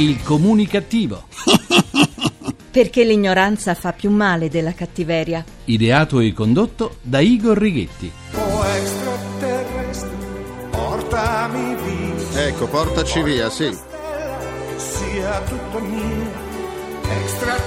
Il comunicativo. Perché l'ignoranza fa più male della cattiveria. Ideato e condotto da Igor Righetti. Oh extraterrestre, portami via. Ecco, portaci via, sì. Sia tutto mio.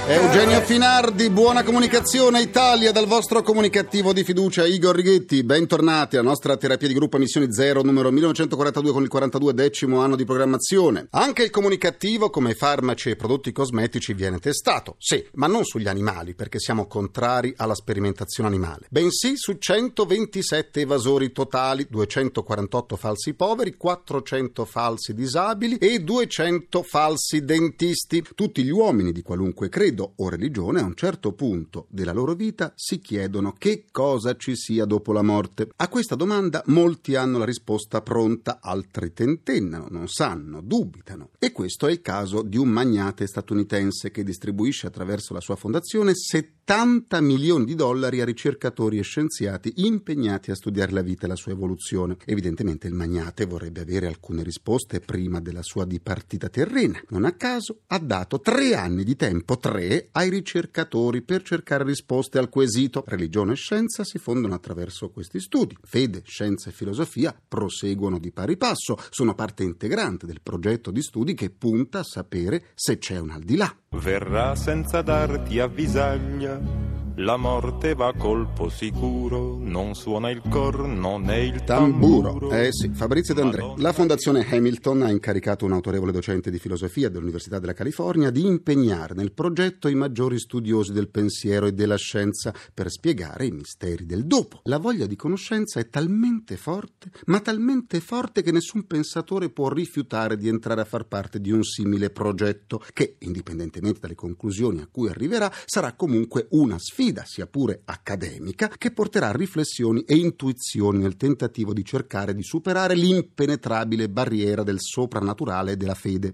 Eugenio Finardi, buona comunicazione Italia dal vostro comunicativo di fiducia Igor Righetti. Bentornati alla nostra terapia di gruppo Missioni Zero numero 1942 con il 42 decimo anno di programmazione. Anche il comunicativo come farmaci e prodotti cosmetici viene testato, sì, ma non sugli animali perché siamo contrari alla sperimentazione animale, bensì su 127 evasori totali, 248 falsi poveri, 400 falsi disabili e 200 falsi dentisti, tutti gli uomini di qualunque credo o religione a un certo punto della loro vita si chiedono che cosa ci sia dopo la morte. A questa domanda molti hanno la risposta pronta, altri tentennano, non sanno, dubitano. E questo è il caso di un magnate statunitense che distribuisce attraverso la sua fondazione 70 milioni di dollari a ricercatori e scienziati impegnati a studiare la vita e la sua evoluzione. Evidentemente il magnate vorrebbe avere alcune risposte prima della sua dipartita terrena. Non a caso ha dato tre anni di tempo, tre, ai ricercatori per cercare risposte al quesito. Religione e scienza si fondono attraverso questi studi. Fede, scienza e filosofia proseguono di pari passo, sono parte integrante del progetto di studi che punta a sapere se c'è un al di là. Verrà senza darti avvisaglia la morte va a colpo sicuro, non suona il cor, non è il tamburo. tamburo. Eh sì, Fabrizio D'André. La Fondazione Hamilton ha incaricato un autorevole docente di filosofia dell'Università della California di impegnare nel progetto i maggiori studiosi del pensiero e della scienza per spiegare i misteri del dopo. La voglia di conoscenza è talmente forte, ma talmente forte che nessun pensatore può rifiutare di entrare a far parte di un simile progetto che, indipendentemente dalle conclusioni a cui arriverà, sarà comunque una sfida sfida, sia pure accademica, che porterà a riflessioni e intuizioni nel tentativo di cercare di superare l'impenetrabile barriera del soprannaturale e della fede.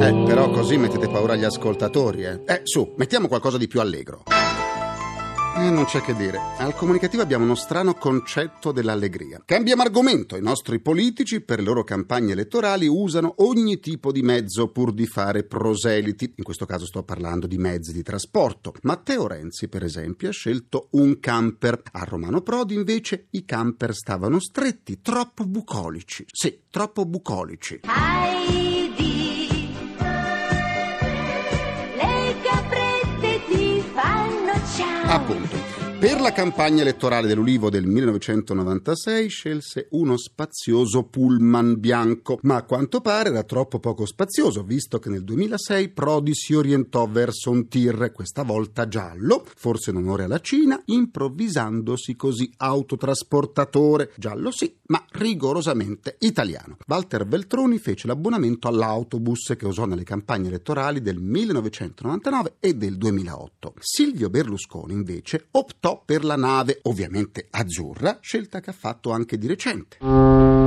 Eh, però così mettete paura agli ascoltatori, eh. Eh, su, mettiamo qualcosa di più allegro. Eh, non c'è che dire. Al comunicativo abbiamo uno strano concetto dell'allegria. Cambiamo argomento. I nostri politici, per le loro campagne elettorali, usano ogni tipo di mezzo pur di fare proseliti. In questo caso sto parlando di mezzi di trasporto. Matteo Renzi, per esempio, ha scelto un camper. A Romano Prodi, invece, i camper stavano stretti, troppo bucolici. Sì, troppo bucolici. Heidi, ciao. Per la campagna elettorale dell'Ulivo del 1996 scelse uno spazioso pullman bianco, ma a quanto pare era troppo poco spazioso, visto che nel 2006 Prodi si orientò verso un tir, questa volta giallo, forse in onore alla Cina, improvvisandosi così autotrasportatore. Giallo sì, ma rigorosamente italiano. Walter Veltroni fece l'abbonamento all'autobus che usò nelle campagne elettorali del 1999 e del 2008. Silvio Berlusconi invece optò per la nave, ovviamente azzurra, scelta che ha fatto anche di recente.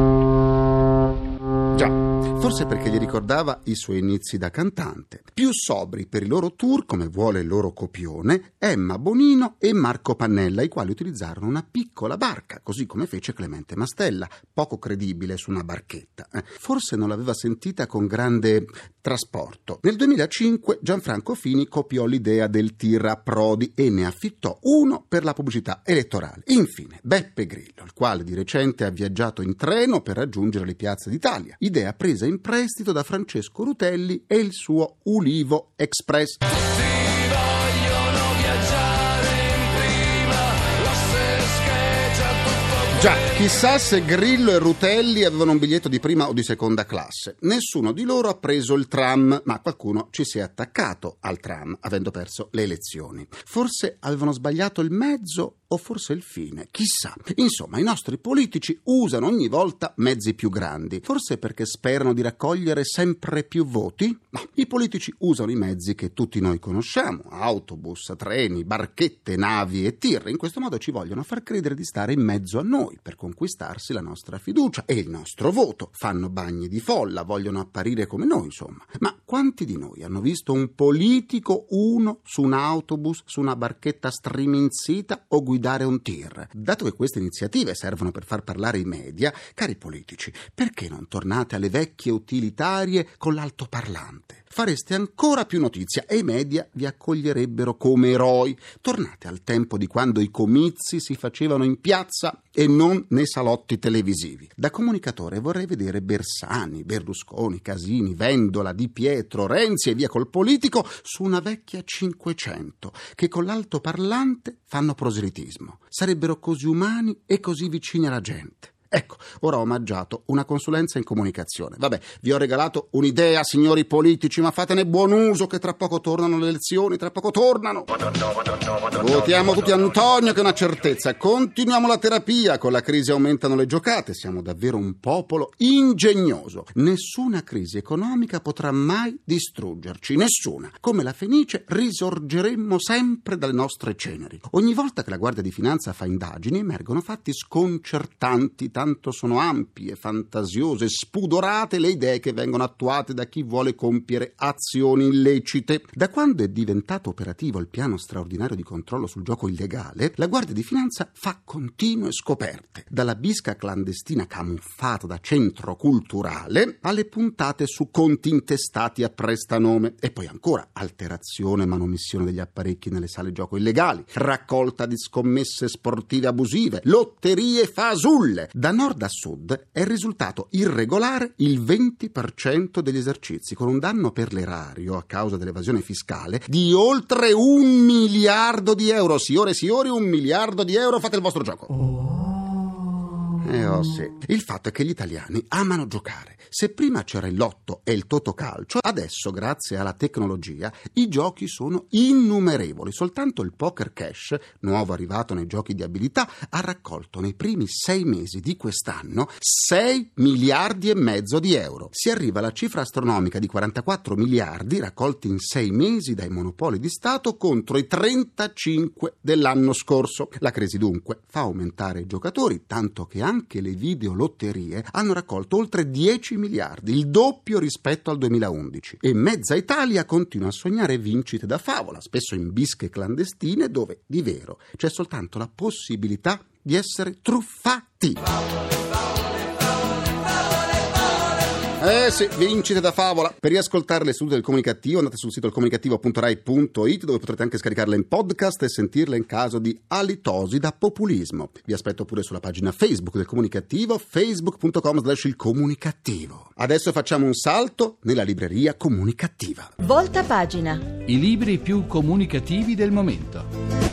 Già, Forse perché gli ricordava i suoi inizi da cantante. Più sobri per i loro tour, come vuole il loro copione, Emma Bonino e Marco Pannella, i quali utilizzarono una piccola barca, così come fece Clemente Mastella, poco credibile su una barchetta. Eh, forse non l'aveva sentita con grande trasporto. Nel 2005 Gianfranco Fini copiò l'idea del Tira Prodi e ne affittò uno per la pubblicità elettorale. Infine, Beppe Grillo, il quale di recente ha viaggiato in treno per raggiungere le piazze d'Italia. Idea presa in prestito da Francesco Rutelli e il suo Ulivo Express. Già, chissà se Grillo e Rutelli avevano un biglietto di prima o di seconda classe. Nessuno di loro ha preso il tram, ma qualcuno ci si è attaccato al tram, avendo perso le elezioni. Forse avevano sbagliato il mezzo o forse il fine, chissà. Insomma, i nostri politici usano ogni volta mezzi più grandi, forse perché sperano di raccogliere sempre più voti? Ma i politici usano i mezzi che tutti noi conosciamo, autobus, treni, barchette, navi e tir. In questo modo ci vogliono far credere di stare in mezzo a noi per conquistarsi la nostra fiducia e il nostro voto. Fanno bagni di folla, vogliono apparire come noi, insomma. Ma Quanti di noi hanno visto un politico, uno, su un autobus, su una barchetta striminzita o guidare un tir? Dato che queste iniziative servono per far parlare i media, cari politici, perché non tornate alle vecchie utilitarie con l'altoparlante? fareste ancora più notizia e i media vi accoglierebbero come eroi. Tornate al tempo di quando i comizi si facevano in piazza e non nei salotti televisivi. Da comunicatore vorrei vedere Bersani, Berlusconi, Casini, Vendola, Di Pietro, Renzi e via col politico su una vecchia 500 che con l'altoparlante fanno proselitismo. Sarebbero così umani e così vicini alla gente. Ecco, ora ho omaggiato una consulenza in comunicazione. Vabbè, vi ho regalato un'idea, signori politici, ma fatene buon uso che tra poco tornano le elezioni, tra poco tornano. Votiamo tutti Antonio che è una certezza. Continuiamo la terapia, con la crisi aumentano le giocate, siamo davvero un popolo ingegnoso. Nessuna crisi economica potrà mai distruggerci, nessuna. Come la Fenice risorgeremmo sempre dalle nostre ceneri. Ogni volta che la Guardia di Finanza fa indagini emergono fatti sconcertanti tanto sono ampie, fantasiose, spudorate le idee che vengono attuate da chi vuole compiere azioni illecite. Da quando è diventato operativo il piano straordinario di controllo sul gioco illegale, la Guardia di Finanza fa continue scoperte, dalla bisca clandestina camuffata da centro culturale alle puntate su conti intestati a prestanome. E poi ancora alterazione e manomissione degli apparecchi nelle sale gioco illegali, raccolta di scommesse sportive abusive, lotterie fasulle, da nord a sud è risultato irregolare il 20% degli esercizi, con un danno per l'erario a causa dell'evasione fiscale di oltre un miliardo di euro. Signore e signori, un miliardo di euro, fate il vostro gioco. Eh oh sì. Il fatto è che gli italiani amano giocare. Se prima c'era il lotto e il totocalcio, adesso, grazie alla tecnologia, i giochi sono innumerevoli. Soltanto il poker cash, nuovo arrivato nei giochi di abilità, ha raccolto nei primi sei mesi di quest'anno 6 miliardi e mezzo di euro. Si arriva alla cifra astronomica di 44 miliardi raccolti in sei mesi dai monopoli di Stato contro i 35 dell'anno scorso. La crisi dunque fa aumentare i giocatori, tanto che anche le videolotterie hanno raccolto oltre 10 miliardi, il doppio rispetto al 2011. E mezza Italia continua a sognare vincite da favola, spesso in bische clandestine dove di vero c'è soltanto la possibilità di essere truffati. Eh sì, vincite da favola. Per riascoltare le sedute del comunicativo andate sul sito comunicativo.rai.it dove potrete anche scaricarle in podcast e sentirle in caso di alitosi da populismo. Vi aspetto pure sulla pagina Facebook del comunicativo, facebook.com slash il comunicativo. Adesso facciamo un salto nella libreria comunicativa. Volta pagina. I libri più comunicativi del momento.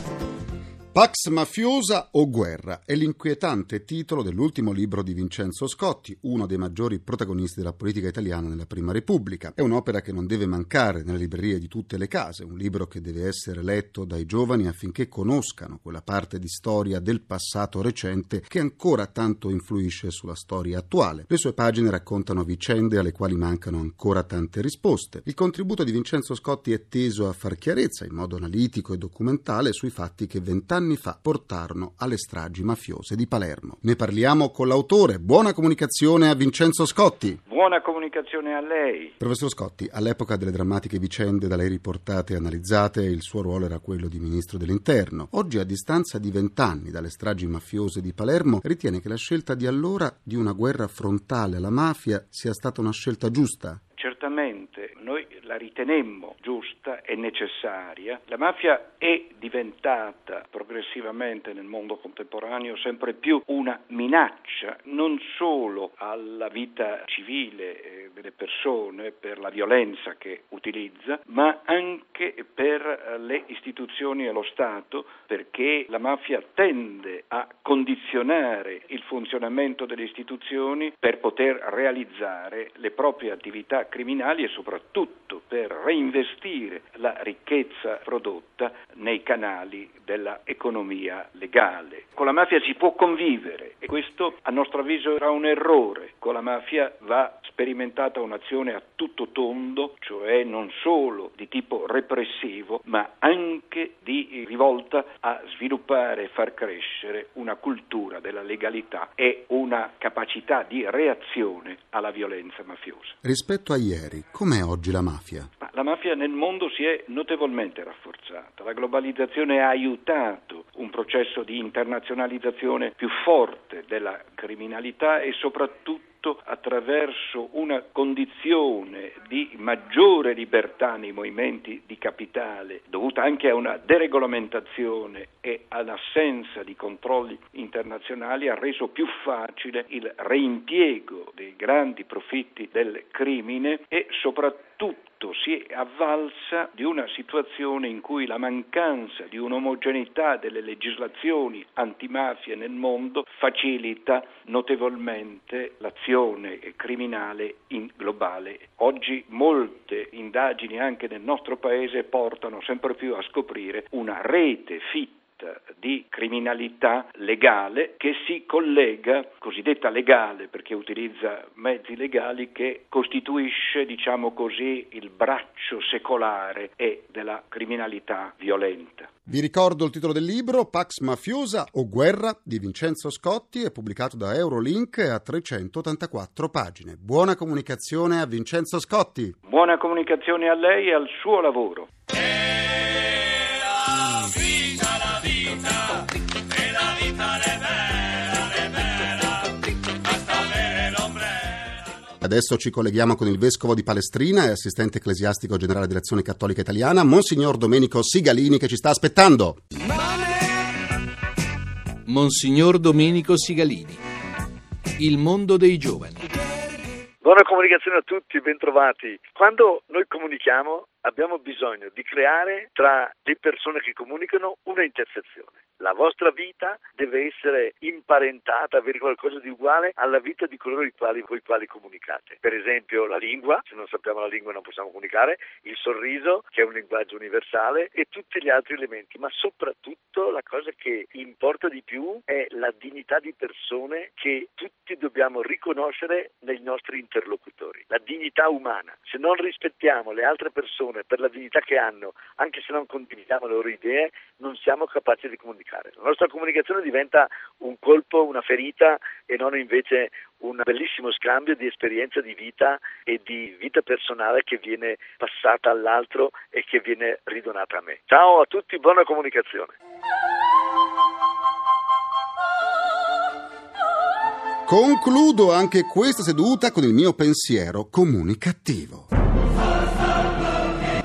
Pax mafiosa o guerra è l'inquietante titolo dell'ultimo libro di Vincenzo Scotti, uno dei maggiori protagonisti della politica italiana nella Prima Repubblica. È un'opera che non deve mancare nelle librerie di tutte le case, un libro che deve essere letto dai giovani affinché conoscano quella parte di storia del passato recente che ancora tanto influisce sulla storia attuale. Le sue pagine raccontano vicende alle quali mancano ancora tante risposte. Il contributo di Vincenzo Scotti è teso a far chiarezza in modo analitico e documentale sui fatti che vent'anni anni fa portarono alle stragi mafiose di Palermo. Ne parliamo con l'autore. Buona comunicazione a Vincenzo Scotti. Buona comunicazione a lei. Professor Scotti, all'epoca delle drammatiche vicende da lei riportate e analizzate, il suo ruolo era quello di ministro dell'interno. Oggi, a distanza di vent'anni dalle stragi mafiose di Palermo, ritiene che la scelta di allora di una guerra frontale alla mafia sia stata una scelta giusta? Certamente, noi la ritenemmo giusta e necessaria. La mafia è diventata progressivamente nel mondo contemporaneo sempre più una minaccia non solo alla vita civile eh, delle persone per la violenza che utilizza, ma anche per eh, le istituzioni e lo Stato, perché la mafia tende a condizionare il funzionamento delle istituzioni per poter realizzare le proprie attività criminali e soprattutto per reinvestire la ricchezza prodotta nei canali dell'economia legale. Con la mafia si può convivere e questo a nostro avviso era un errore. Con la mafia va sperimentato diventata un'azione a tutto tondo, cioè non solo di tipo repressivo, ma anche di rivolta a sviluppare e far crescere una cultura della legalità e una capacità di reazione alla violenza mafiosa. Rispetto a ieri, com'è oggi la mafia? Ma la mafia nel mondo si è notevolmente rafforzata, la globalizzazione ha aiutato un processo di internazionalizzazione più forte della criminalità e soprattutto attraverso una condizione di maggiore libertà nei movimenti di capitale, dovuta anche a una deregolamentazione e all'assenza di controlli internazionali, ha reso più facile il reimpiego dei grandi profitti del crimine e soprattutto si è avvalsa di una situazione in cui la mancanza di un'omogeneità delle legislazioni antimafia nel mondo facilita notevolmente l'azione criminale globale. Oggi molte indagini anche nel nostro paese portano sempre più a scoprire una rete fitta di criminalità legale che si collega, cosiddetta legale perché utilizza mezzi legali, che costituisce, diciamo così, il braccio secolare e della criminalità violenta. Vi ricordo il titolo del libro Pax Mafiosa o Guerra di Vincenzo Scotti, è pubblicato da Eurolink ha 384 pagine. Buona comunicazione a Vincenzo Scotti. Buona comunicazione a lei e al suo lavoro. Adesso ci colleghiamo con il vescovo di Palestrina e assistente ecclesiastico generale dell'Azione Cattolica Italiana, Monsignor Domenico Sigalini, che ci sta aspettando. Monsignor Domenico Sigalini. Il mondo dei giovani. Buona comunicazione a tutti, bentrovati. Quando noi comunichiamo abbiamo bisogno di creare tra le persone che comunicano una intersezione. La vostra vita deve essere imparentata, avere qualcosa di uguale alla vita di coloro i quali, con i quali comunicate. Per esempio la lingua, se non sappiamo la lingua non possiamo comunicare, il sorriso, che è un linguaggio universale, e tutti gli altri elementi. Ma soprattutto la cosa che importa di più è la dignità di persone che tutti dobbiamo riconoscere nei nostri interlocutori. La dignità umana. Se non rispettiamo le altre persone per la dignità che hanno, anche se non condividiamo le loro idee, non siamo capaci di comunicare. La nostra comunicazione diventa un colpo, una ferita e non invece un bellissimo scambio di esperienza di vita e di vita personale che viene passata all'altro e che viene ridonata a me. Ciao a tutti, buona comunicazione. Concludo anche questa seduta con il mio pensiero comunicativo.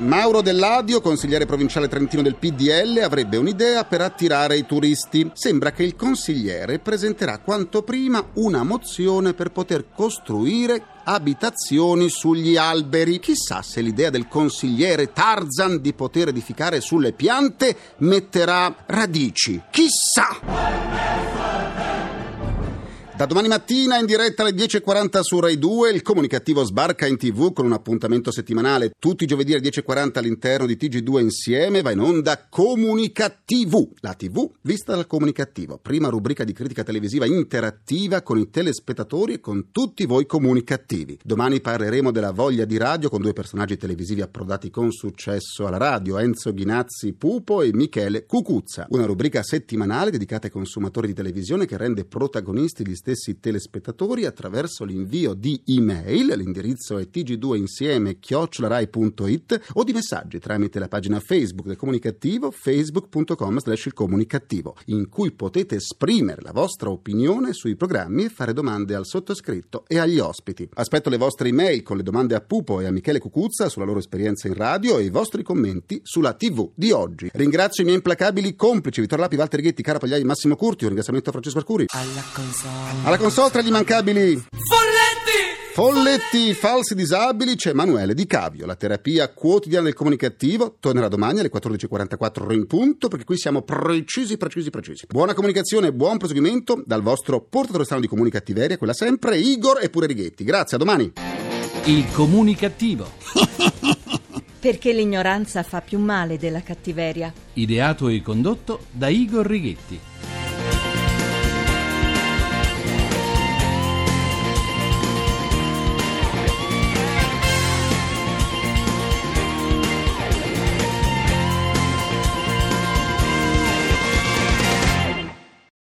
Mauro Dell'Adio, consigliere provinciale trentino del PDL, avrebbe un'idea per attirare i turisti. Sembra che il consigliere presenterà quanto prima una mozione per poter costruire abitazioni sugli alberi. Chissà se l'idea del consigliere Tarzan di poter edificare sulle piante metterà radici. Chissà! Da domani mattina in diretta alle 10.40 su Rai 2 il comunicativo sbarca in tv con un appuntamento settimanale. Tutti i giovedì alle 10.40 all'interno di TG2 insieme va in onda Comunicativo, la tv vista dal comunicativo, prima rubrica di critica televisiva interattiva con i telespettatori e con tutti voi comunicativi. Domani parleremo della voglia di radio con due personaggi televisivi approdati con successo alla radio, Enzo Ghinazzi Pupo e Michele Cucuzza, una rubrica settimanale dedicata ai consumatori di televisione che rende protagonisti gli stessi telespettatori attraverso l'invio di email, l'indirizzo è tg2insieme chiocciolarai.it o di messaggi tramite la pagina Facebook del comunicativo facebook.com slash il comunicativo in cui potete esprimere la vostra opinione sui programmi e fare domande al sottoscritto e agli ospiti. Aspetto le vostre email con le domande a Pupo e a Michele Cucuzza sulla loro esperienza in radio e i vostri commenti sulla TV di oggi. Ringrazio i miei implacabili complici Vittorio Lapi, Walter Righetti, Cara Pagliai, Massimo Curti, un ringraziamento a Francesco Arcuri. Alla console. Alla console tra gli immancabili Folletti! Folletti, falsi disabili, c'è Emanuele Di Cavio. La terapia quotidiana del comunicativo tornerà domani alle 14.44 in punto perché qui siamo precisi, precisi, precisi. Buona comunicazione e buon proseguimento dal vostro portatore strano di comunicattiveria, quella sempre, Igor e pure Righetti. Grazie, a domani. Il comunicativo. Perché l'ignoranza fa più male della cattiveria. Ideato e condotto da Igor Righetti.